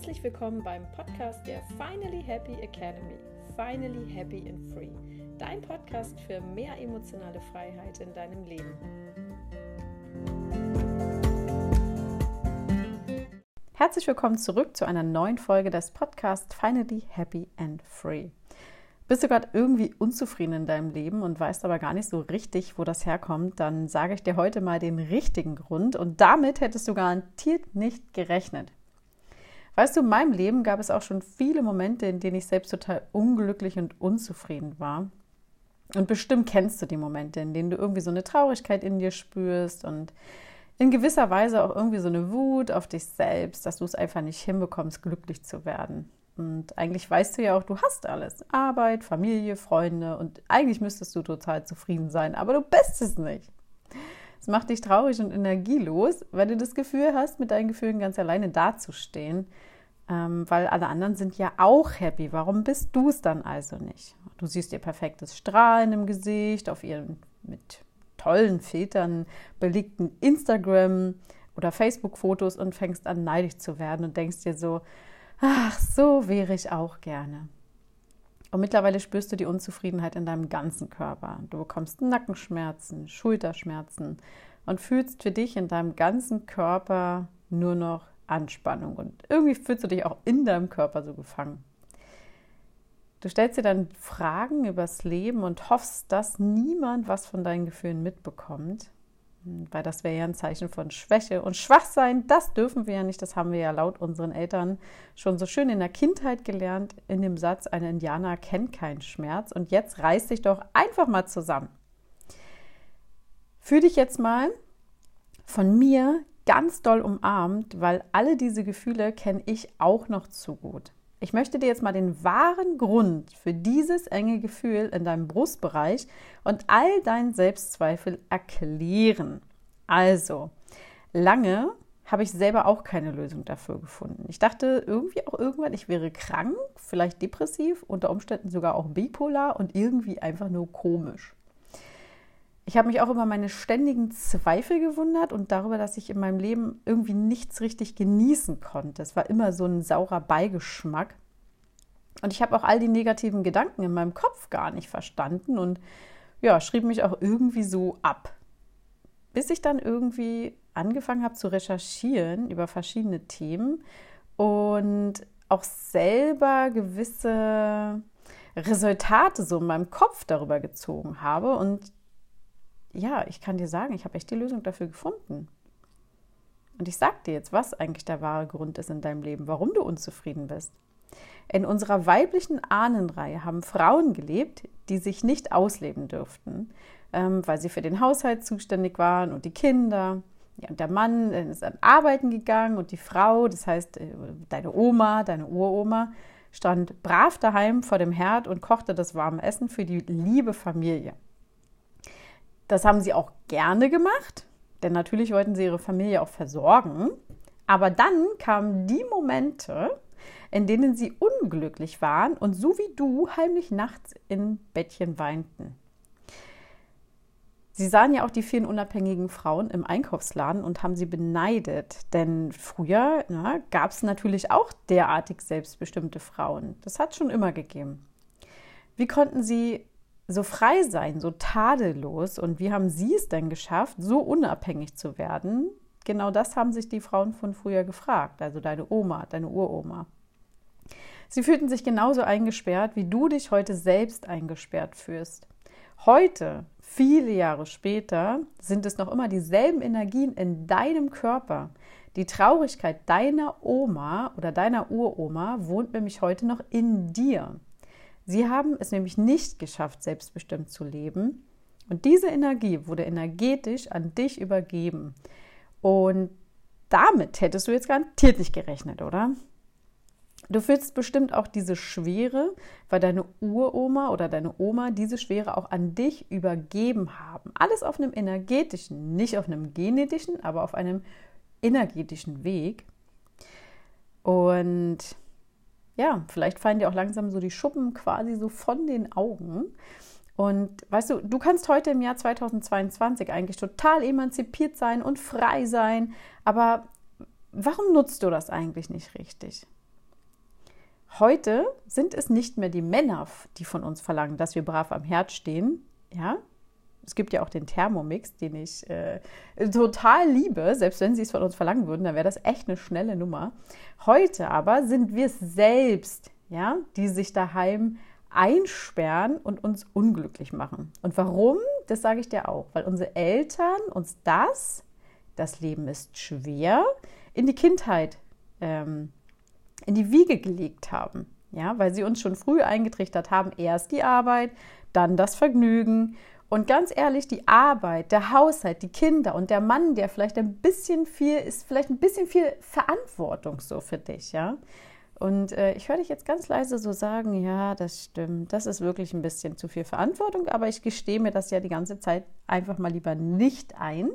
Herzlich willkommen beim Podcast der Finally Happy Academy. Finally Happy and Free. Dein Podcast für mehr emotionale Freiheit in deinem Leben. Herzlich willkommen zurück zu einer neuen Folge des Podcasts Finally Happy and Free. Bist du gerade irgendwie unzufrieden in deinem Leben und weißt aber gar nicht so richtig, wo das herkommt, dann sage ich dir heute mal den richtigen Grund und damit hättest du garantiert nicht gerechnet. Weißt du, in meinem Leben gab es auch schon viele Momente, in denen ich selbst total unglücklich und unzufrieden war. Und bestimmt kennst du die Momente, in denen du irgendwie so eine Traurigkeit in dir spürst und in gewisser Weise auch irgendwie so eine Wut auf dich selbst, dass du es einfach nicht hinbekommst, glücklich zu werden. Und eigentlich weißt du ja auch, du hast alles. Arbeit, Familie, Freunde und eigentlich müsstest du total zufrieden sein, aber du bist es nicht. Es macht dich traurig und energielos, weil du das Gefühl hast, mit deinen Gefühlen ganz alleine dazustehen, ähm, weil alle anderen sind ja auch happy. Warum bist du es dann also nicht? Du siehst ihr perfektes Strahlen im Gesicht, auf ihren mit tollen Filtern belegten Instagram- oder Facebook-Fotos und fängst an, neidisch zu werden und denkst dir so, ach, so wäre ich auch gerne. Und mittlerweile spürst du die Unzufriedenheit in deinem ganzen Körper. Du bekommst Nackenschmerzen, Schulterschmerzen und fühlst für dich in deinem ganzen Körper nur noch Anspannung. Und irgendwie fühlst du dich auch in deinem Körper so gefangen. Du stellst dir dann Fragen übers Leben und hoffst, dass niemand was von deinen Gefühlen mitbekommt. Weil das wäre ja ein Zeichen von Schwäche. Und Schwachsein, das dürfen wir ja nicht. Das haben wir ja laut unseren Eltern schon so schön in der Kindheit gelernt, in dem Satz, ein Indianer kennt keinen Schmerz. Und jetzt reiß dich doch einfach mal zusammen. Fühl dich jetzt mal von mir ganz doll umarmt, weil alle diese Gefühle kenne ich auch noch zu gut. Ich möchte dir jetzt mal den wahren Grund für dieses enge Gefühl in deinem Brustbereich und all deinen Selbstzweifel erklären. Also, lange habe ich selber auch keine Lösung dafür gefunden. Ich dachte irgendwie auch irgendwann, ich wäre krank, vielleicht depressiv, unter Umständen sogar auch bipolar und irgendwie einfach nur komisch. Ich habe mich auch über meine ständigen Zweifel gewundert und darüber, dass ich in meinem Leben irgendwie nichts richtig genießen konnte. Es war immer so ein saurer Beigeschmack. Und ich habe auch all die negativen Gedanken in meinem Kopf gar nicht verstanden und ja, schrieb mich auch irgendwie so ab. Bis ich dann irgendwie angefangen habe zu recherchieren über verschiedene Themen und auch selber gewisse Resultate so in meinem Kopf darüber gezogen habe und ja, ich kann dir sagen, ich habe echt die Lösung dafür gefunden. Und ich sage dir jetzt, was eigentlich der wahre Grund ist in deinem Leben, warum du unzufrieden bist. In unserer weiblichen Ahnenreihe haben Frauen gelebt, die sich nicht ausleben dürften, ähm, weil sie für den Haushalt zuständig waren und die Kinder. Ja, und der Mann ist an Arbeiten gegangen und die Frau, das heißt äh, deine Oma, deine Uroma, stand brav daheim vor dem Herd und kochte das warme Essen für die liebe Familie. Das haben sie auch gerne gemacht, denn natürlich wollten sie ihre Familie auch versorgen. Aber dann kamen die Momente, in denen sie unglücklich waren und so wie du heimlich nachts in Bettchen weinten. Sie sahen ja auch die vielen unabhängigen Frauen im Einkaufsladen und haben sie beneidet, denn früher gab es natürlich auch derartig selbstbestimmte Frauen. Das hat es schon immer gegeben. Wie konnten sie so frei sein, so tadellos. Und wie haben Sie es denn geschafft, so unabhängig zu werden? Genau das haben sich die Frauen von früher gefragt, also deine Oma, deine Uroma. Sie fühlten sich genauso eingesperrt, wie du dich heute selbst eingesperrt fühlst. Heute, viele Jahre später, sind es noch immer dieselben Energien in deinem Körper. Die Traurigkeit deiner Oma oder deiner Uroma wohnt nämlich heute noch in dir. Sie haben es nämlich nicht geschafft, selbstbestimmt zu leben. Und diese Energie wurde energetisch an dich übergeben. Und damit hättest du jetzt garantiert nicht gerechnet, oder? Du fühlst bestimmt auch diese Schwere, weil deine Uroma oder deine Oma diese Schwere auch an dich übergeben haben. Alles auf einem energetischen, nicht auf einem genetischen, aber auf einem energetischen Weg. Und ja, vielleicht fallen dir auch langsam so die Schuppen quasi so von den Augen. Und weißt du, du kannst heute im Jahr 2022 eigentlich total emanzipiert sein und frei sein, aber warum nutzt du das eigentlich nicht richtig? heute sind es nicht mehr die Männer, die von uns verlangen, dass wir brav am Herd stehen. Ja, es gibt ja auch den Thermomix, den ich äh, total liebe. Selbst wenn sie es von uns verlangen würden, dann wäre das echt eine schnelle Nummer. Heute aber sind wir es selbst, ja, die sich daheim einsperren und uns unglücklich machen. Und warum? Das sage ich dir auch, weil unsere Eltern uns das, das Leben ist schwer, in die Kindheit, ähm, in die Wiege gelegt haben. Ja, weil sie uns schon früh eingetrichtert haben, erst die Arbeit, dann das Vergnügen. Und ganz ehrlich, die Arbeit, der Haushalt, die Kinder und der Mann, der vielleicht ein bisschen viel, ist vielleicht ein bisschen viel Verantwortung so für dich, ja. Und äh, ich höre dich jetzt ganz leise so sagen, ja, das stimmt, das ist wirklich ein bisschen zu viel Verantwortung, aber ich gestehe mir das ja die ganze Zeit einfach mal lieber nicht ein.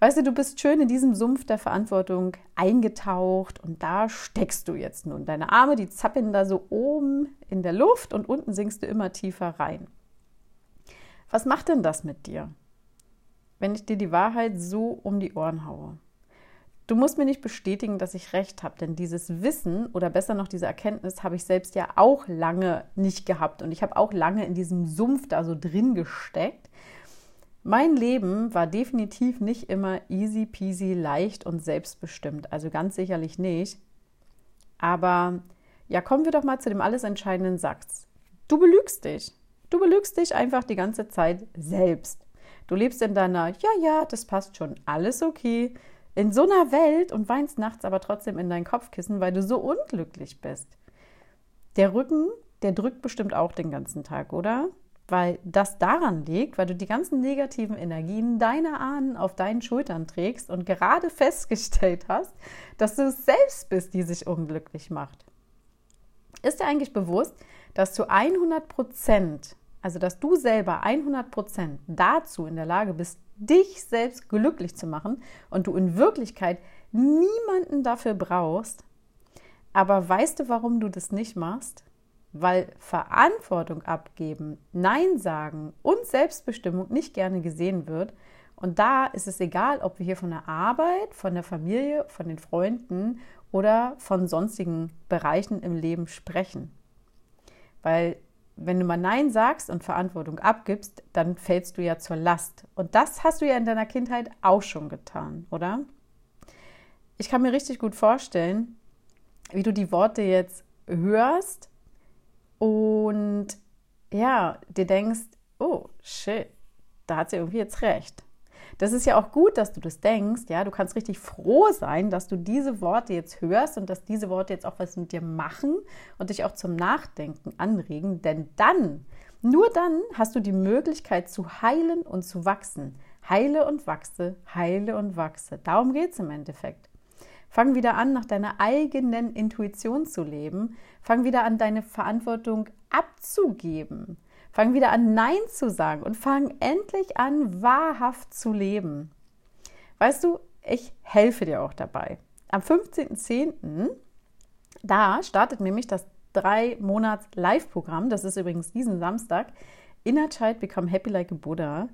Weißt du, du bist schön in diesem Sumpf der Verantwortung eingetaucht und da steckst du jetzt nun. Deine Arme, die zappeln da so oben in der Luft und unten sinkst du immer tiefer rein. Was macht denn das mit dir, wenn ich dir die Wahrheit so um die Ohren haue? Du musst mir nicht bestätigen, dass ich recht habe, denn dieses Wissen oder besser noch diese Erkenntnis habe ich selbst ja auch lange nicht gehabt und ich habe auch lange in diesem Sumpf da so drin gesteckt. Mein Leben war definitiv nicht immer easy peasy, leicht und selbstbestimmt, also ganz sicherlich nicht. Aber ja, kommen wir doch mal zu dem alles entscheidenden Satz. Du belügst dich. Du belügst dich einfach die ganze Zeit selbst. Du lebst in deiner, ja, ja, das passt schon, alles okay in so einer Welt und weinst nachts aber trotzdem in dein Kopfkissen, weil du so unglücklich bist. Der Rücken, der drückt bestimmt auch den ganzen Tag, oder? Weil das daran liegt, weil du die ganzen negativen Energien deiner Ahnen auf deinen Schultern trägst und gerade festgestellt hast, dass du es selbst bist, die sich unglücklich macht. Ist dir eigentlich bewusst, dass zu 100 Prozent, also dass du selber 100 Prozent dazu in der Lage bist, dich selbst glücklich zu machen und du in Wirklichkeit niemanden dafür brauchst. Aber weißt du, warum du das nicht machst? Weil Verantwortung abgeben, Nein sagen und Selbstbestimmung nicht gerne gesehen wird. Und da ist es egal, ob wir hier von der Arbeit, von der Familie, von den Freunden oder von sonstigen Bereichen im Leben sprechen. Weil wenn du mal Nein sagst und Verantwortung abgibst, dann fällst du ja zur Last. Und das hast du ja in deiner Kindheit auch schon getan, oder? Ich kann mir richtig gut vorstellen, wie du die Worte jetzt hörst und ja, dir denkst, oh shit, da hat sie irgendwie jetzt recht. Das ist ja auch gut, dass du das denkst. Ja, du kannst richtig froh sein, dass du diese Worte jetzt hörst und dass diese Worte jetzt auch was mit dir machen und dich auch zum Nachdenken anregen. Denn dann, nur dann hast du die Möglichkeit zu heilen und zu wachsen. Heile und wachse, heile und wachse. Darum geht es im Endeffekt. Fang wieder an, nach deiner eigenen Intuition zu leben. Fang wieder an, deine Verantwortung abzugeben. Fang wieder an, Nein zu sagen und fang endlich an, wahrhaft zu leben. Weißt du, ich helfe dir auch dabei. Am 15.10. da startet nämlich das drei Monats Live-Programm. Das ist übrigens diesen Samstag. Inner Child Become Happy Like a Buddha.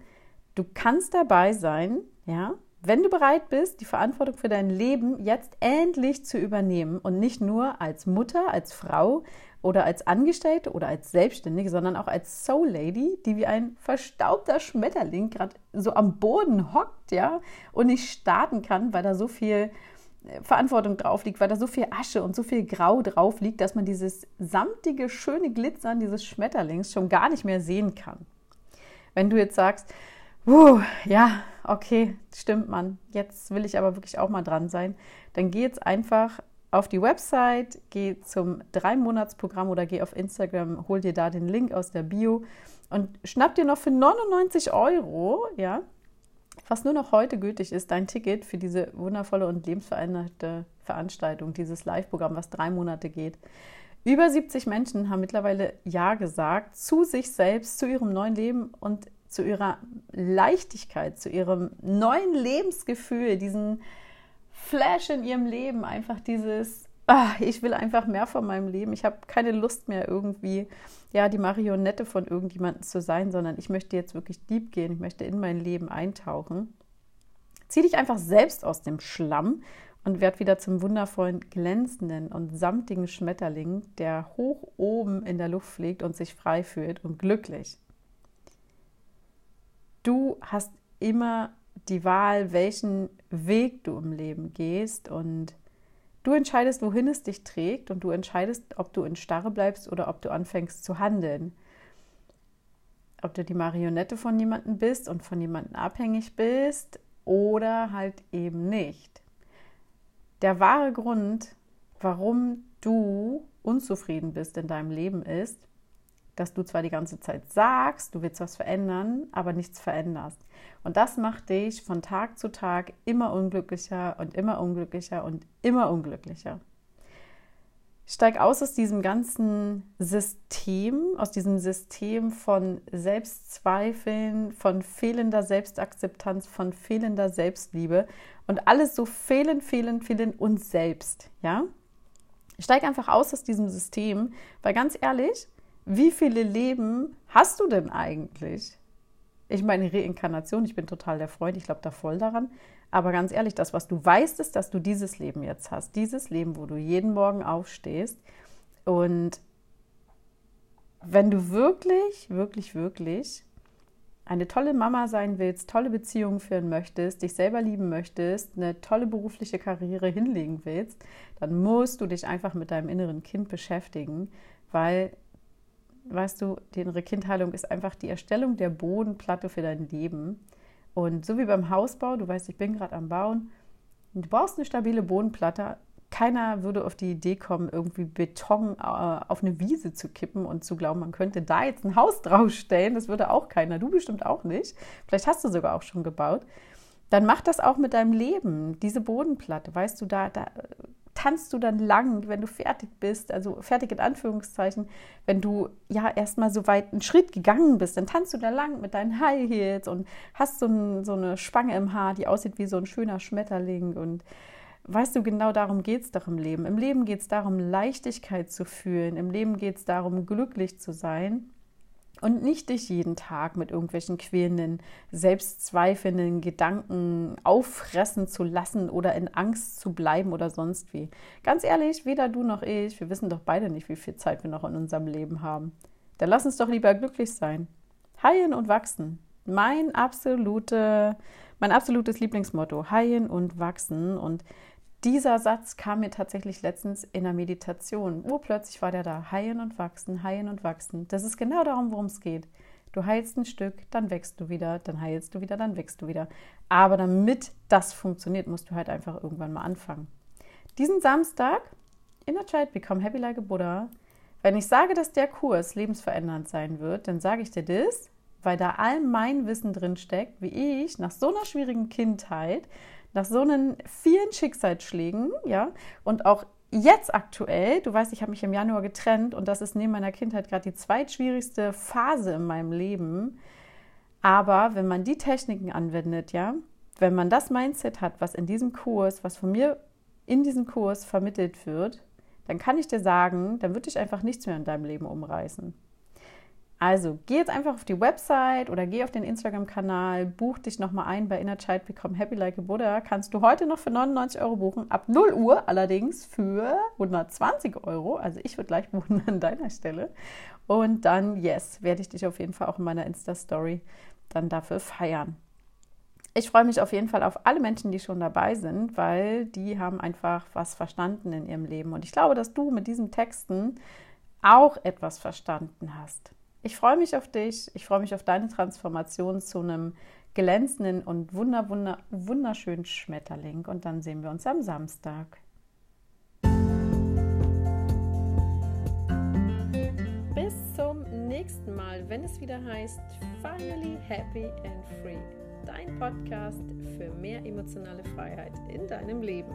Du kannst dabei sein, ja, wenn du bereit bist, die Verantwortung für dein Leben jetzt endlich zu übernehmen und nicht nur als Mutter, als Frau, oder als Angestellte oder als Selbstständige, sondern auch als Soul Lady, die wie ein verstaubter Schmetterling gerade so am Boden hockt, ja, und nicht starten kann, weil da so viel äh, Verantwortung drauf liegt, weil da so viel Asche und so viel Grau drauf liegt, dass man dieses samtige, schöne Glitzern dieses Schmetterlings schon gar nicht mehr sehen kann. Wenn du jetzt sagst, uh, ja, okay, stimmt man, jetzt will ich aber wirklich auch mal dran sein, dann geh jetzt einfach auf die Website, geh zum Drei-Monats-Programm oder geh auf Instagram, hol dir da den Link aus der Bio und schnapp dir noch für 99 Euro, ja, was nur noch heute gültig ist, dein Ticket für diese wundervolle und lebensveränderte Veranstaltung, dieses Live-Programm, was drei Monate geht. Über 70 Menschen haben mittlerweile Ja gesagt zu sich selbst, zu ihrem neuen Leben und zu ihrer Leichtigkeit, zu ihrem neuen Lebensgefühl, diesen Flash in ihrem Leben, einfach dieses, ah, ich will einfach mehr von meinem Leben. Ich habe keine Lust mehr irgendwie, ja, die Marionette von irgendjemandem zu sein, sondern ich möchte jetzt wirklich deep gehen. Ich möchte in mein Leben eintauchen. Zieh dich einfach selbst aus dem Schlamm und werd wieder zum wundervollen, glänzenden und samtigen Schmetterling, der hoch oben in der Luft fliegt und sich frei fühlt und glücklich. Du hast immer die Wahl, welchen Weg du im Leben gehst und du entscheidest, wohin es dich trägt und du entscheidest, ob du in Starre bleibst oder ob du anfängst zu handeln. Ob du die Marionette von jemandem bist und von jemandem abhängig bist oder halt eben nicht. Der wahre Grund, warum du unzufrieden bist in deinem Leben ist, dass du zwar die ganze Zeit sagst, du willst was verändern, aber nichts veränderst. Und das macht dich von Tag zu Tag immer unglücklicher und immer unglücklicher und immer unglücklicher. Steig aus aus diesem ganzen System, aus diesem System von Selbstzweifeln, von fehlender Selbstakzeptanz, von fehlender Selbstliebe und alles so fehlen, fehlen, fehlen uns selbst, ja? Steig einfach aus aus diesem System, weil ganz ehrlich, wie viele Leben hast du denn eigentlich? Ich meine, Reinkarnation, ich bin total der Freund, ich glaube da voll daran. Aber ganz ehrlich, das, was du weißt, ist, dass du dieses Leben jetzt hast. Dieses Leben, wo du jeden Morgen aufstehst. Und wenn du wirklich, wirklich, wirklich eine tolle Mama sein willst, tolle Beziehungen führen möchtest, dich selber lieben möchtest, eine tolle berufliche Karriere hinlegen willst, dann musst du dich einfach mit deinem inneren Kind beschäftigen, weil weißt du, die innere Kindheilung ist einfach die Erstellung der Bodenplatte für dein Leben. Und so wie beim Hausbau, du weißt, ich bin gerade am Bauen, du brauchst eine stabile Bodenplatte. Keiner würde auf die Idee kommen, irgendwie Beton äh, auf eine Wiese zu kippen und zu glauben, man könnte da jetzt ein Haus draufstellen. Das würde auch keiner. Du bestimmt auch nicht. Vielleicht hast du sogar auch schon gebaut. Dann mach das auch mit deinem Leben, diese Bodenplatte. Weißt du, da, da tanzt du dann lang, wenn du fertig bist, also fertig in Anführungszeichen, wenn du ja erstmal so weit einen Schritt gegangen bist, dann tanzt du da lang mit deinen High Heels und hast so, ein, so eine Spange im Haar, die aussieht wie so ein schöner Schmetterling und weißt du, genau darum geht es doch im Leben. Im Leben geht es darum, Leichtigkeit zu fühlen, im Leben geht es darum, glücklich zu sein und nicht dich jeden Tag mit irgendwelchen quälenden, selbstzweifelnden Gedanken auffressen zu lassen oder in Angst zu bleiben oder sonst wie. Ganz ehrlich, weder du noch ich, wir wissen doch beide nicht, wie viel Zeit wir noch in unserem Leben haben. Dann lass uns doch lieber glücklich sein. Heilen und wachsen. Mein absolute, mein absolutes Lieblingsmotto. Heilen und wachsen. Und dieser Satz kam mir tatsächlich letztens in der Meditation. Urplötzlich war der da. Heilen und wachsen, heilen und wachsen. Das ist genau darum, worum es geht. Du heilst ein Stück, dann wächst du wieder, dann heilst du wieder, dann wächst du wieder. Aber damit das funktioniert, musst du halt einfach irgendwann mal anfangen. Diesen Samstag, Inner Child Become Happy Like a Buddha, wenn ich sage, dass der Kurs lebensverändernd sein wird, dann sage ich dir das, weil da all mein Wissen drin steckt, wie ich nach so einer schwierigen Kindheit nach so einen vielen Schicksalsschlägen, ja, und auch jetzt aktuell, du weißt, ich habe mich im Januar getrennt und das ist neben meiner Kindheit gerade die zweitschwierigste Phase in meinem Leben. Aber wenn man die Techniken anwendet, ja, wenn man das Mindset hat, was in diesem Kurs, was von mir in diesem Kurs vermittelt wird, dann kann ich dir sagen, dann wird dich einfach nichts mehr in deinem Leben umreißen. Also geh jetzt einfach auf die Website oder geh auf den Instagram-Kanal, buch dich nochmal ein bei Inner Child Become Happy Like a Buddha. Kannst du heute noch für 99 Euro buchen, ab 0 Uhr allerdings für 120 Euro. Also ich würde gleich buchen an deiner Stelle. Und dann, yes, werde ich dich auf jeden Fall auch in meiner Insta-Story dann dafür feiern. Ich freue mich auf jeden Fall auf alle Menschen, die schon dabei sind, weil die haben einfach was verstanden in ihrem Leben. Und ich glaube, dass du mit diesen Texten auch etwas verstanden hast. Ich freue mich auf dich. Ich freue mich auf deine Transformation zu einem glänzenden und wunder, wunder, wunderschönen Schmetterling. Und dann sehen wir uns am Samstag. Bis zum nächsten Mal, wenn es wieder heißt Finally Happy and Free. Dein Podcast für mehr emotionale Freiheit in deinem Leben.